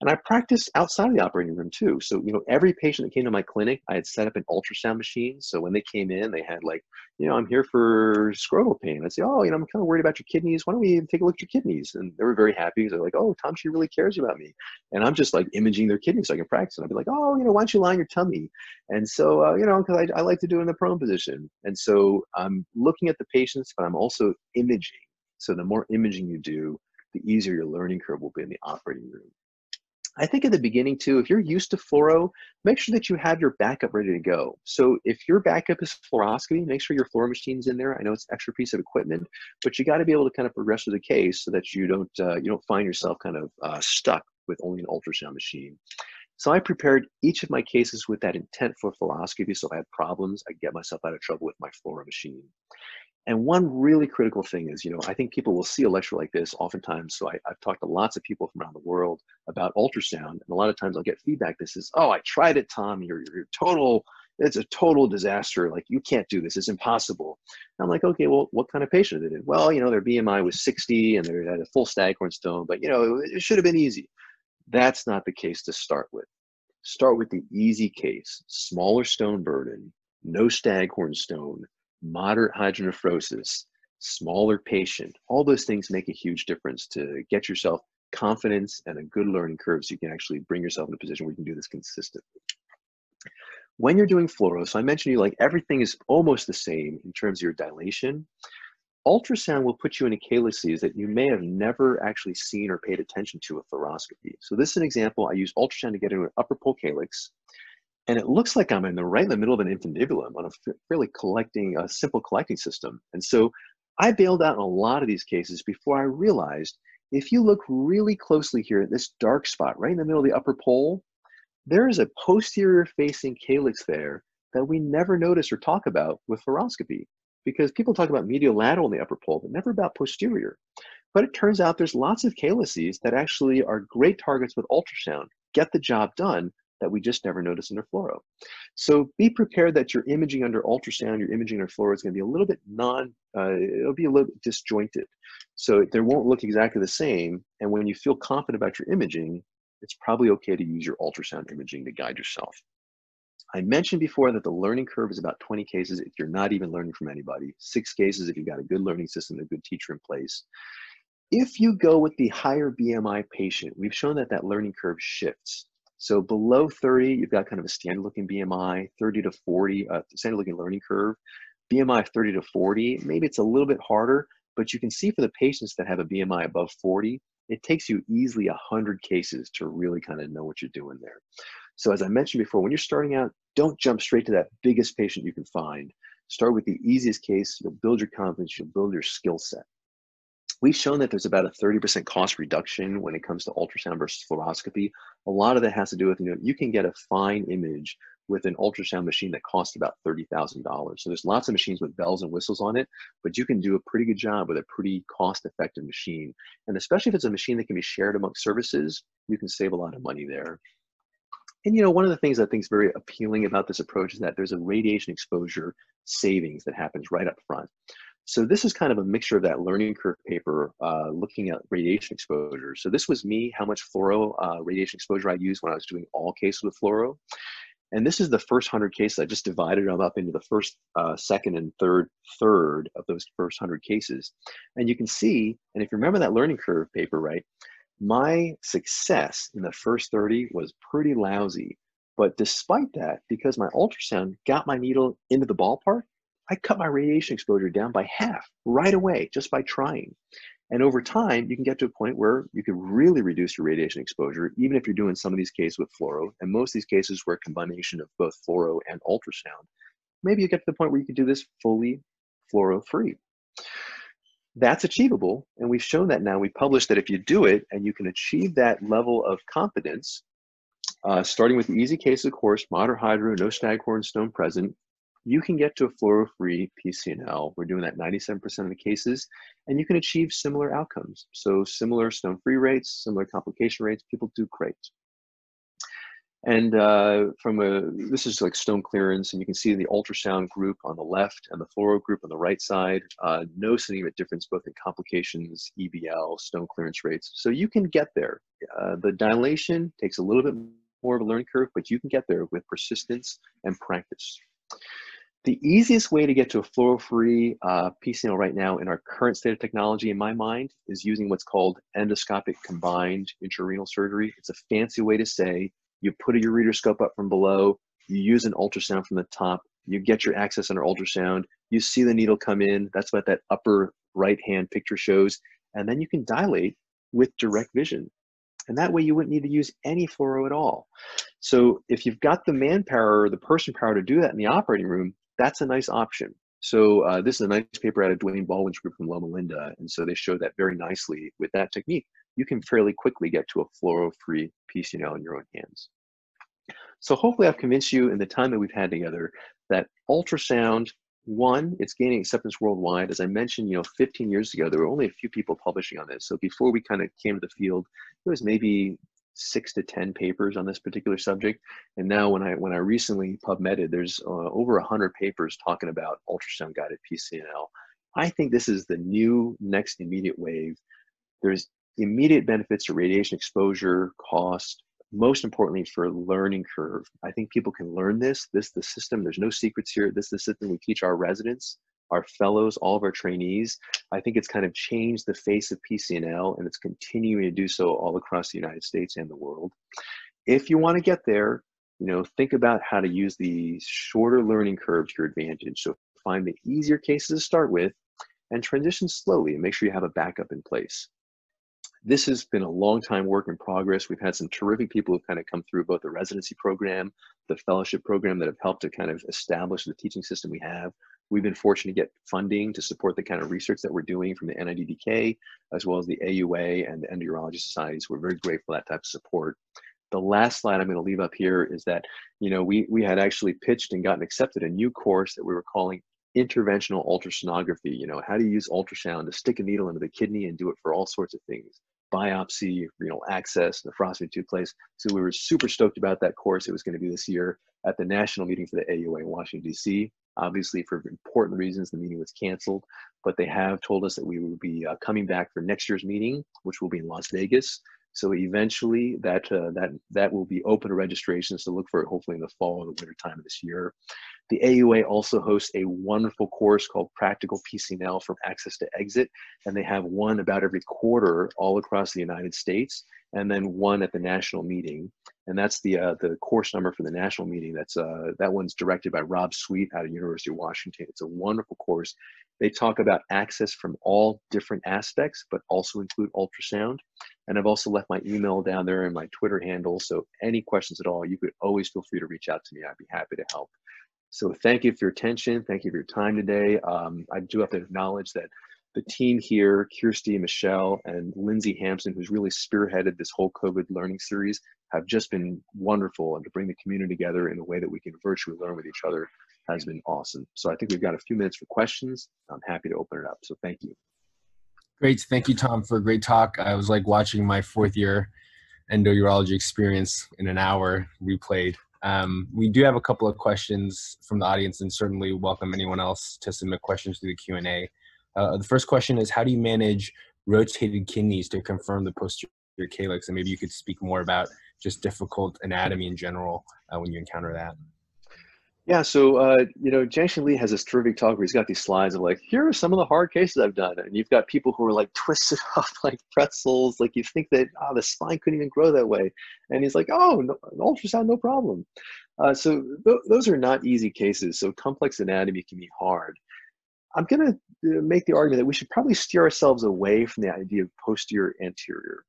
And I practiced outside of the operating room too. So, you know, every patient that came to my clinic, I had set up an ultrasound machine. So when they came in, they had like, you know, I'm here for scrotal pain. I'd say, oh, you know, I'm kind of worried about your kidneys. Why don't we take a look at your kidneys? And they were very happy because they're like, oh, Tom Chi really cares about me. And I'm just like imaging their kidneys so I can practice. And I'd be like, oh, you know, why don't you lie on your tummy? And so, uh, you know, because I, I like to do it in the prone position. And so I'm looking at the patients, but I'm also imaging. So the more imaging you do, the easier your learning curve will be in the operating room. I think at the beginning too, if you're used to fluoro, make sure that you have your backup ready to go. So if your backup is fluoroscopy, make sure your fluoro machine's in there. I know it's an extra piece of equipment, but you got to be able to kind of progress through the case so that you don't uh, you don't find yourself kind of uh, stuck with only an ultrasound machine. So I prepared each of my cases with that intent for fluoroscopy. So if I had problems, I get myself out of trouble with my fluoro machine. And one really critical thing is, you know, I think people will see a lecture like this oftentimes. So I, have talked to lots of people from around the world about ultrasound, and a lot of times I'll get feedback that says, "Oh, I tried it, Tom. You're, you're total. It's a total disaster. Like you can't do this. It's impossible." And I'm like, okay, well, what kind of patient did it? Well, you know, their BMI was 60 and they had a full staghorn stone, but you know, it should have been easy. That's not the case to start with. Start with the easy case, smaller stone burden, no staghorn stone moderate hydronephrosis, smaller patient, all those things make a huge difference to get yourself confidence and a good learning curve so you can actually bring yourself in a position where you can do this consistently. When you're doing fluoro, so I mentioned you like everything is almost the same in terms of your dilation. Ultrasound will put you in a calyces that you may have never actually seen or paid attention to with fluoroscopy. So this is an example. I use ultrasound to get into an upper pole calyx and it looks like I'm in the right in the middle of an infundibulum on a fairly collecting, a simple collecting system. And so I bailed out in a lot of these cases before I realized if you look really closely here at this dark spot right in the middle of the upper pole, there is a posterior facing calyx there that we never notice or talk about with fluoroscopy because people talk about medial lateral in the upper pole, but never about posterior. But it turns out there's lots of calyces that actually are great targets with ultrasound, get the job done, that we just never notice under fluoro. So be prepared that your imaging under ultrasound, your imaging under fluoro is going to be a little bit non, uh, it'll be a little bit disjointed. So they won't look exactly the same. And when you feel confident about your imaging, it's probably okay to use your ultrasound imaging to guide yourself. I mentioned before that the learning curve is about 20 cases if you're not even learning from anybody, six cases if you've got a good learning system, a good teacher in place. If you go with the higher BMI patient, we've shown that that learning curve shifts. So below 30, you've got kind of a standard looking BMI, 30 to 40, uh, standard looking learning curve. BMI 30 to 40, maybe it's a little bit harder, But you can see for the patients that have a BMI above 40, it takes you easily 100 cases to really kind of know what you're doing there. So as I mentioned before, when you're starting out, don't jump straight to that biggest patient you can find. Start with the easiest case. You'll build your confidence. You'll build your skill set. We've shown that there's about a 30% cost reduction when it comes to ultrasound versus fluoroscopy. A lot of that has to do with, you know, you can get a fine image with an ultrasound machine that costs about $30,000. So there's lots of machines with bells and whistles on it, but you can do a pretty good job with a pretty cost effective machine. And especially if it's a machine that can be shared amongst services, you can save a lot of money there. And you know, one of the things I think is very appealing about this approach is that there's a radiation exposure savings that happens right up front. So this is kind of a mixture of that learning curve paper uh, looking at radiation exposure. So this was me, how much fluoro uh, radiation exposure I used when I was doing all cases with fluoro. And this is the first 100 cases. I just divided them up into the first, uh, second, and third third of those first 100 cases. And you can see, and if you remember that learning curve paper, right, my success in the first 30 was pretty lousy. But despite that, because my ultrasound got my needle into the ballpark, I cut my radiation exposure down by half right away just by trying. And over time, you can get to a point where you can really reduce your radiation exposure, even if you're doing some of these cases with fluoro. And most of these cases were a combination of both fluoro and ultrasound. Maybe you get to the point where you can do this fully fluoro free. That's achievable. And we've shown that now. We published that if you do it and you can achieve that level of confidence, uh, starting with the easy case, of course, moderate hydro, no staghorn stone present, you can get to a fluoro-free PCNL. We're doing that 97% of the cases, and you can achieve similar outcomes. So similar stone-free rates, similar complication rates, people do great. And uh, from a, this is like stone clearance, and you can see the ultrasound group on the left and the fluoro group on the right side. Uh, no significant difference both in complications, EBL, stone clearance rates. So you can get there. Uh, the dilation takes a little bit more of a learning curve, but you can get there with persistence and practice. The easiest way to get to a fluoro-free uh, right now in our current state of technology, in my mind, is using what's called endoscopic combined intrarenal surgery. It's a fancy way to say you put a ureteroscope up from below, you use an ultrasound from the top, you get your access under ultrasound, you see the needle come in, that's what that upper right-hand picture shows, and then you can dilate with direct vision. And that way you wouldn't need to use any fluoro at all. So if you've got the manpower or the person power to do that in the operating room, that's a nice option. So uh, this is a nice paper out of Duane Baldwin's group from Loma Linda. And so they show that very nicely with that technique, you can fairly quickly get to a fluoro-free PCNL in your own hands. So hopefully I've convinced you in the time that we've had together that ultrasound, one, it's gaining acceptance worldwide. As I mentioned, you know, 15 years ago, there were only a few people publishing on this. So before we kind of came to the field, it was maybe six to 10 papers on this particular subject. And now when I, when I recently PubMeded, there's uh, over 100 papers talking about ultrasound guided PCNL. I think this is the new next immediate wave. There's immediate benefits to radiation exposure, cost, most importantly for learning curve. I think people can learn this. This the system. There's no secrets here. This is the system we teach our residents our fellows, all of our trainees. I think it's kind of changed the face of PCNL and it's continuing to do so all across the United States and the world. If you want to get there, you know, think about how to use the shorter learning curve to your advantage. So find the easier cases to start with and transition slowly and make sure you have a backup in place. This has been a long time work in progress. We've had some terrific people who've kind of come through both the residency program, the fellowship program that have helped to kind of establish the teaching system we have. We've been fortunate to get funding to support the kind of research that we're doing from the NIDDK, as well as the AUA and the Endourology Societies. We're very grateful for that type of support. The last slide I'm going to leave up here is that, you know, we, we had actually pitched and gotten accepted a new course that we were calling interventional ultrasonography. You know, how do you use ultrasound to stick a needle into the kidney and do it for all sorts of things? biopsy, renal access, nephrostomy took place. So we were super stoked about that course. It was going to be this year at the national meeting for the AUA in Washington, D.C. Obviously, for important reasons, the meeting was canceled, but they have told us that we will be uh, coming back for next year's meeting, which will be in Las Vegas. So eventually that, uh, that, that will be open to registrations to look for it hopefully in the fall or the winter time of this year. The AUA also hosts a wonderful course called Practical PCNL from Access to Exit, and they have one about every quarter all across the United States, and then one at the national meeting. And that's the uh, the course number for the national meeting. That's uh, that one's directed by Rob Sweet out of University of Washington. It's a wonderful course. They talk about access from all different aspects, but also include ultrasound. And I've also left my email down there and my Twitter handle. So any questions at all, you could always feel free to reach out to me. I'd be happy to help. So thank you for your attention. Thank you for your time today. Um, I do have to acknowledge that the team here, Kirsty, Michelle, and Lindsay Hampson, who's really spearheaded this whole COVID learning series, have just been wonderful. And to bring the community together in a way that we can virtually learn with each other has been awesome. So I think we've got a few minutes for questions. I'm happy to open it up. So thank you. Great. Thank you, Tom, for a great talk. I was like watching my fourth year endourology experience in an hour replayed. Um, we do have a couple of questions from the audience and certainly welcome anyone else to submit questions through the Q&A. Uh, the first question is, how do you manage rotated kidneys to confirm the posterior calyx? And maybe you could speak more about just difficult anatomy in general uh, when you encounter that. Yeah, so uh, you know, Jianxin Li has this terrific talk where he's got these slides of like, here are some of the hard cases I've done, and you've got people who are like twisted up like pretzels, like you think that oh, the spine couldn't even grow that way, and he's like, oh, no, ultrasound, no problem. Uh, so th those are not easy cases. So complex anatomy can be hard. I'm going to uh, make the argument that we should probably steer ourselves away from the idea of posterior anterior,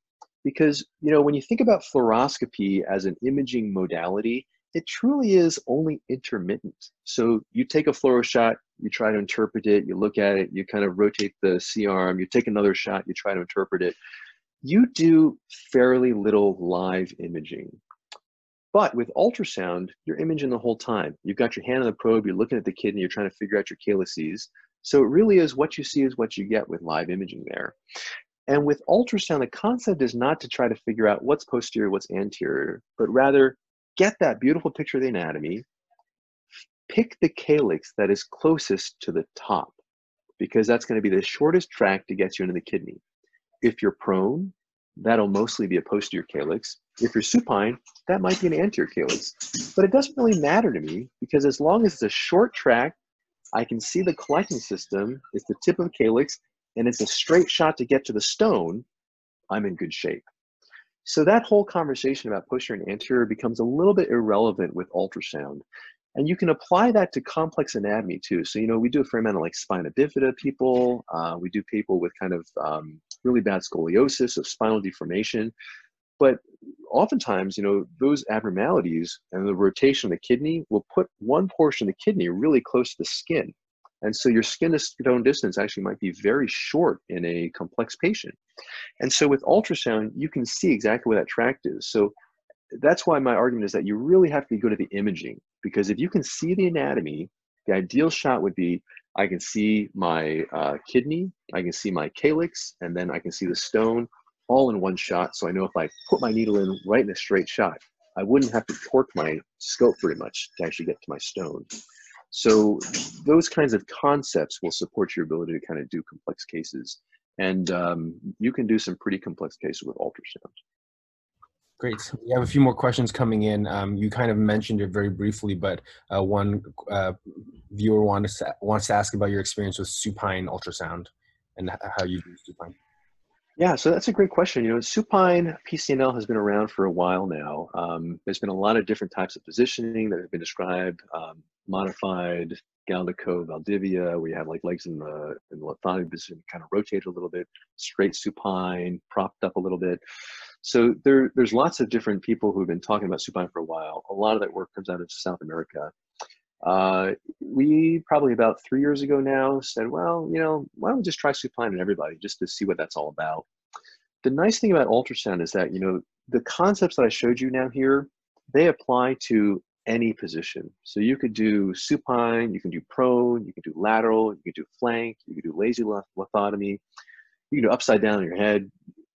because you know when you think about fluoroscopy as an imaging modality it truly is only intermittent. So you take a fluoro shot, you try to interpret it, you look at it, you kind of rotate the C arm, you take another shot, you try to interpret it. You do fairly little live imaging. But with ultrasound, you're imaging the whole time. You've got your hand on the probe, you're looking at the kidney, you're trying to figure out your calyces. So it really is what you see is what you get with live imaging there. And with ultrasound, the concept is not to try to figure out what's posterior, what's anterior, but rather get that beautiful picture of the anatomy, pick the calyx that is closest to the top because that's going to be the shortest track to get you into the kidney. If you're prone, that'll mostly be a posterior calyx. If you're supine, that might be an anterior calyx. But it doesn't really matter to me because as long as it's a short track, I can see the collecting system, it's the tip of the calyx, and it's a straight shot to get to the stone, I'm in good shape. So that whole conversation about posterior and anterior becomes a little bit irrelevant with ultrasound. And you can apply that to complex anatomy too. So, you know, we do a fair amount of like spina bifida people. Uh, we do people with kind of um, really bad scoliosis of spinal deformation. But oftentimes, you know, those abnormalities and the rotation of the kidney will put one portion of the kidney really close to the skin. And so your skin to stone distance actually might be very short in a complex patient. And so with ultrasound, you can see exactly where that tract is. So that's why my argument is that you really have to be good at the imaging because if you can see the anatomy, the ideal shot would be I can see my uh, kidney, I can see my calyx, and then I can see the stone all in one shot. So I know if I put my needle in right in a straight shot, I wouldn't have to torque my scope very much to actually get to my stone. So those kinds of concepts will support your ability to kind of do complex cases. And um, you can do some pretty complex cases with ultrasound. Great. We have a few more questions coming in. Um, you kind of mentioned it very briefly, but uh, one uh, viewer wants to, wants to ask about your experience with supine ultrasound and how you do supine. Yeah, so that's a great question. You know, supine PCNL has been around for a while now. Um, there's been a lot of different types of positioning that have been described. Um, modified Galdakao Valdivia, you have like legs in the in the lithotomy position, kind of rotate a little bit, straight supine, propped up a little bit. So there, there's lots of different people who've been talking about supine for a while. A lot of that work comes out of South America. Uh, we probably about three years ago now said, well, you know, why don't we just try supine on everybody just to see what that's all about. The nice thing about ultrasound is that, you know, the concepts that I showed you now here, they apply to any position. So you could do supine, you can do prone, you can do lateral, you can do flank, you can do lazy lithotomy, you can do upside down on your head,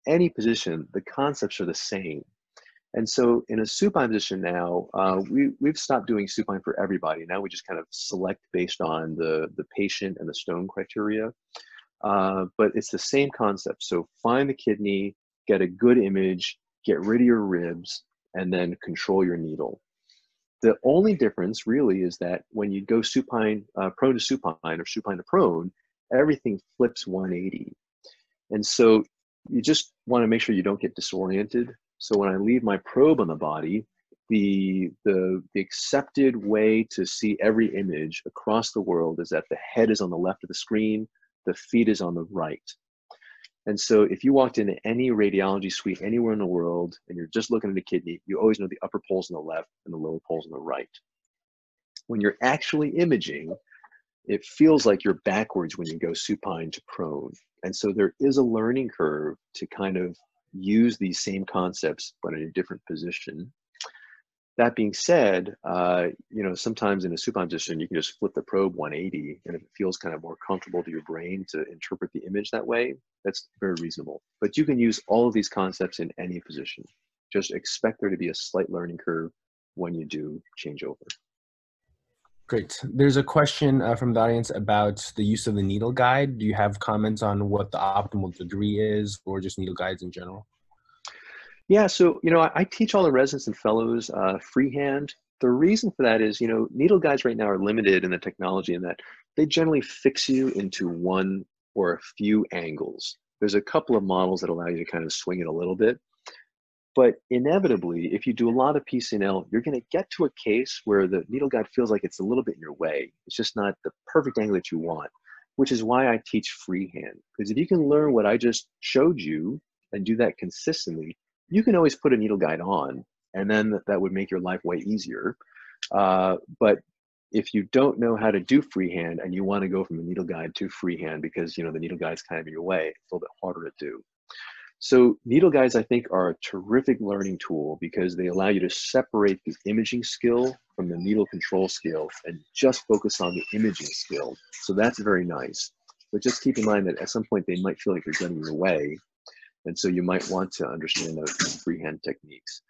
any position, the concepts are the same. And so in a supine position now, uh, we, we've stopped doing supine for everybody. Now we just kind of select based on the, the patient and the stone criteria. Uh, but it's the same concept. So find the kidney, get a good image, get rid of your ribs, and then control your needle. The only difference really is that when you go supine, uh, prone to supine or supine to prone, everything flips 180. And so you just want to make sure you don't get disoriented. So when I leave my probe on the body, the, the, the accepted way to see every image across the world is that the head is on the left of the screen, the feet is on the right. And so if you walked into any radiology suite anywhere in the world and you're just looking at a kidney, you always know the upper pole's on the left and the lower pole's on the right. When you're actually imaging, it feels like you're backwards when you go supine to prone. And so there is a learning curve to kind of use these same concepts, but in a different position. That being said, uh, you know, sometimes in a supine position, you can just flip the probe 180, and if it feels kind of more comfortable to your brain to interpret the image that way, that's very reasonable. But you can use all of these concepts in any position. Just expect there to be a slight learning curve when you do change over. Great. There's a question uh, from the audience about the use of the needle guide. Do you have comments on what the optimal degree is, or just needle guides in general? Yeah, so you know, I, I teach all the residents and fellows uh, freehand. The reason for that is, you know, needle guides right now are limited in the technology in that they generally fix you into one or a few angles. There's a couple of models that allow you to kind of swing it a little bit, but inevitably, if you do a lot of PCNL, you're going to get to a case where the needle guide feels like it's a little bit in your way. It's just not the perfect angle that you want, which is why I teach freehand. Because if you can learn what I just showed you and do that consistently, you can always put a needle guide on, and then that would make your life way easier. Uh, but if you don't know how to do freehand and you want to go from a needle guide to freehand because you know the needle guide's kind of in your way, it's a little bit harder to do. So needle guides, I think, are a terrific learning tool because they allow you to separate the imaging skill from the needle control skill and just focus on the imaging skill. So that's very nice. But just keep in mind that at some point they might feel like they're getting in your way. And so you might want to understand those freehand techniques.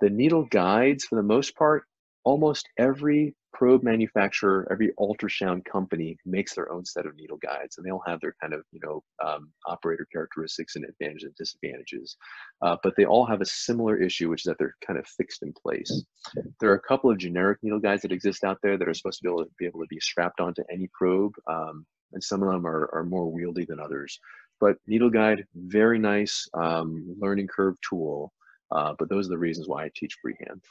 The needle guides, for the most part, almost every probe manufacturer, every ultrasound company makes their own set of needle guides, and they all have their kind of you know um, operator characteristics and advantages and disadvantages. Uh, but they all have a similar issue, which is that they're kind of fixed in place. There are a couple of generic needle guides that exist out there that are supposed to be able to be able to be strapped onto any probe, um, and some of them are, are more wieldy than others. But needle guide, very nice um, learning curve tool. Uh, but those are the reasons why I teach freehand.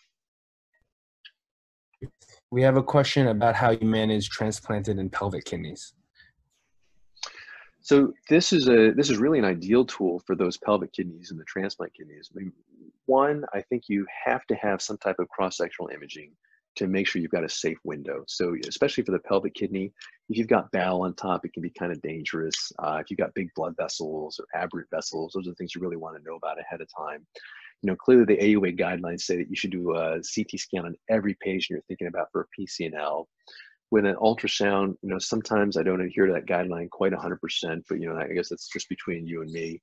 We have a question about how you manage transplanted and pelvic kidneys. So this is a this is really an ideal tool for those pelvic kidneys and the transplant kidneys. I mean, one, I think you have to have some type of cross-sectional imaging to make sure you've got a safe window. So especially for the pelvic kidney, if you've got bowel on top, it can be kind of dangerous. Uh, if you've got big blood vessels or aberrant vessels, those are the things you really want to know about ahead of time you know, clearly the AUA guidelines say that you should do a CT scan on every patient you're thinking about for a PCNL. With an ultrasound, you know, sometimes I don't adhere to that guideline quite 100%, but you know, I guess that's just between you and me.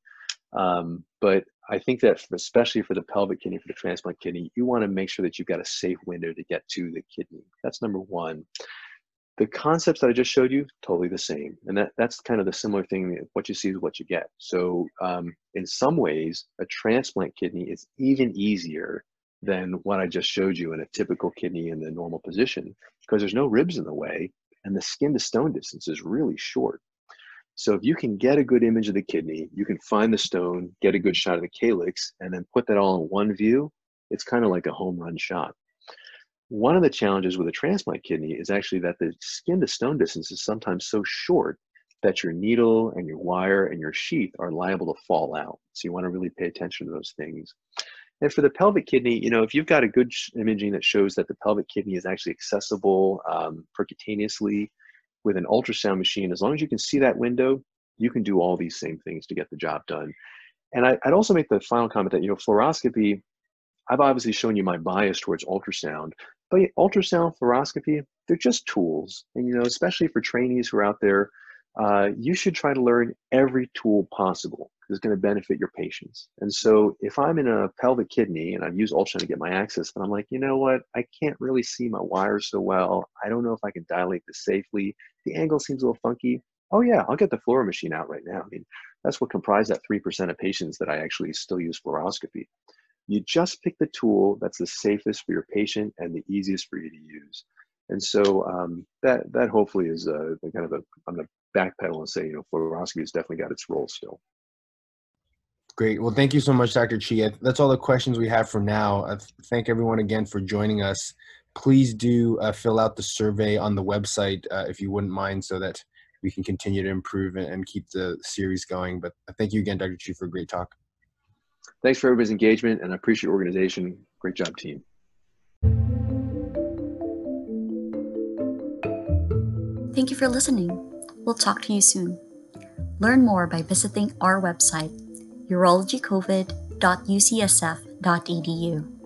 Um, but I think that for, especially for the pelvic kidney, for the transplant kidney, you want to make sure that you've got a safe window to get to the kidney. That's number one the concepts that I just showed you, totally the same. And that, that's kind of the similar thing. What you see is what you get. So um, in some ways, a transplant kidney is even easier than what I just showed you in a typical kidney in the normal position because there's no ribs in the way and the skin to stone distance is really short. So if you can get a good image of the kidney, you can find the stone, get a good shot of the calyx, and then put that all in one view, it's kind of like a home run shot. One of the challenges with a transplant kidney is actually that the skin to stone distance is sometimes so short that your needle and your wire and your sheath are liable to fall out. So you want to really pay attention to those things. And for the pelvic kidney, you know, if you've got a good imaging that shows that the pelvic kidney is actually accessible um, percutaneously with an ultrasound machine, as long as you can see that window, you can do all these same things to get the job done. And I, would also make the final comment that, you know, fluoroscopy, I've obviously shown you my bias towards ultrasound, but ultrasound, fluoroscopy, they're just tools. And, you know, especially for trainees who are out there, uh, you should try to learn every tool possible it's going to benefit your patients. And so if I'm in a pelvic kidney and I've used ultrasound to get my access, and I'm like, you know what, I can't really see my wires so well. I don't know if I can dilate this safely. The angle seems a little funky. Oh yeah, I'll get the fluoro machine out right now. I mean, That's what comprised that 3% of patients that I actually still use fluoroscopy. You just pick the tool that's the safest for your patient and the easiest for you to use. And so um, that that hopefully is a, a kind of a I'm gonna backpedal and say you know fluoroscopy has definitely got its role still. Great. Well, thank you so much, Dr. Chi. That's all the questions we have for now. I thank everyone again for joining us. Please do uh, fill out the survey on the website uh, if you wouldn't mind, so that we can continue to improve and, and keep the series going. But thank you again, Dr. Chi, for a great talk. Thanks for everybody's engagement, and I appreciate your organization. Great job, team. Thank you for listening. We'll talk to you soon. Learn more by visiting our website, urologycovid.ucsf.edu.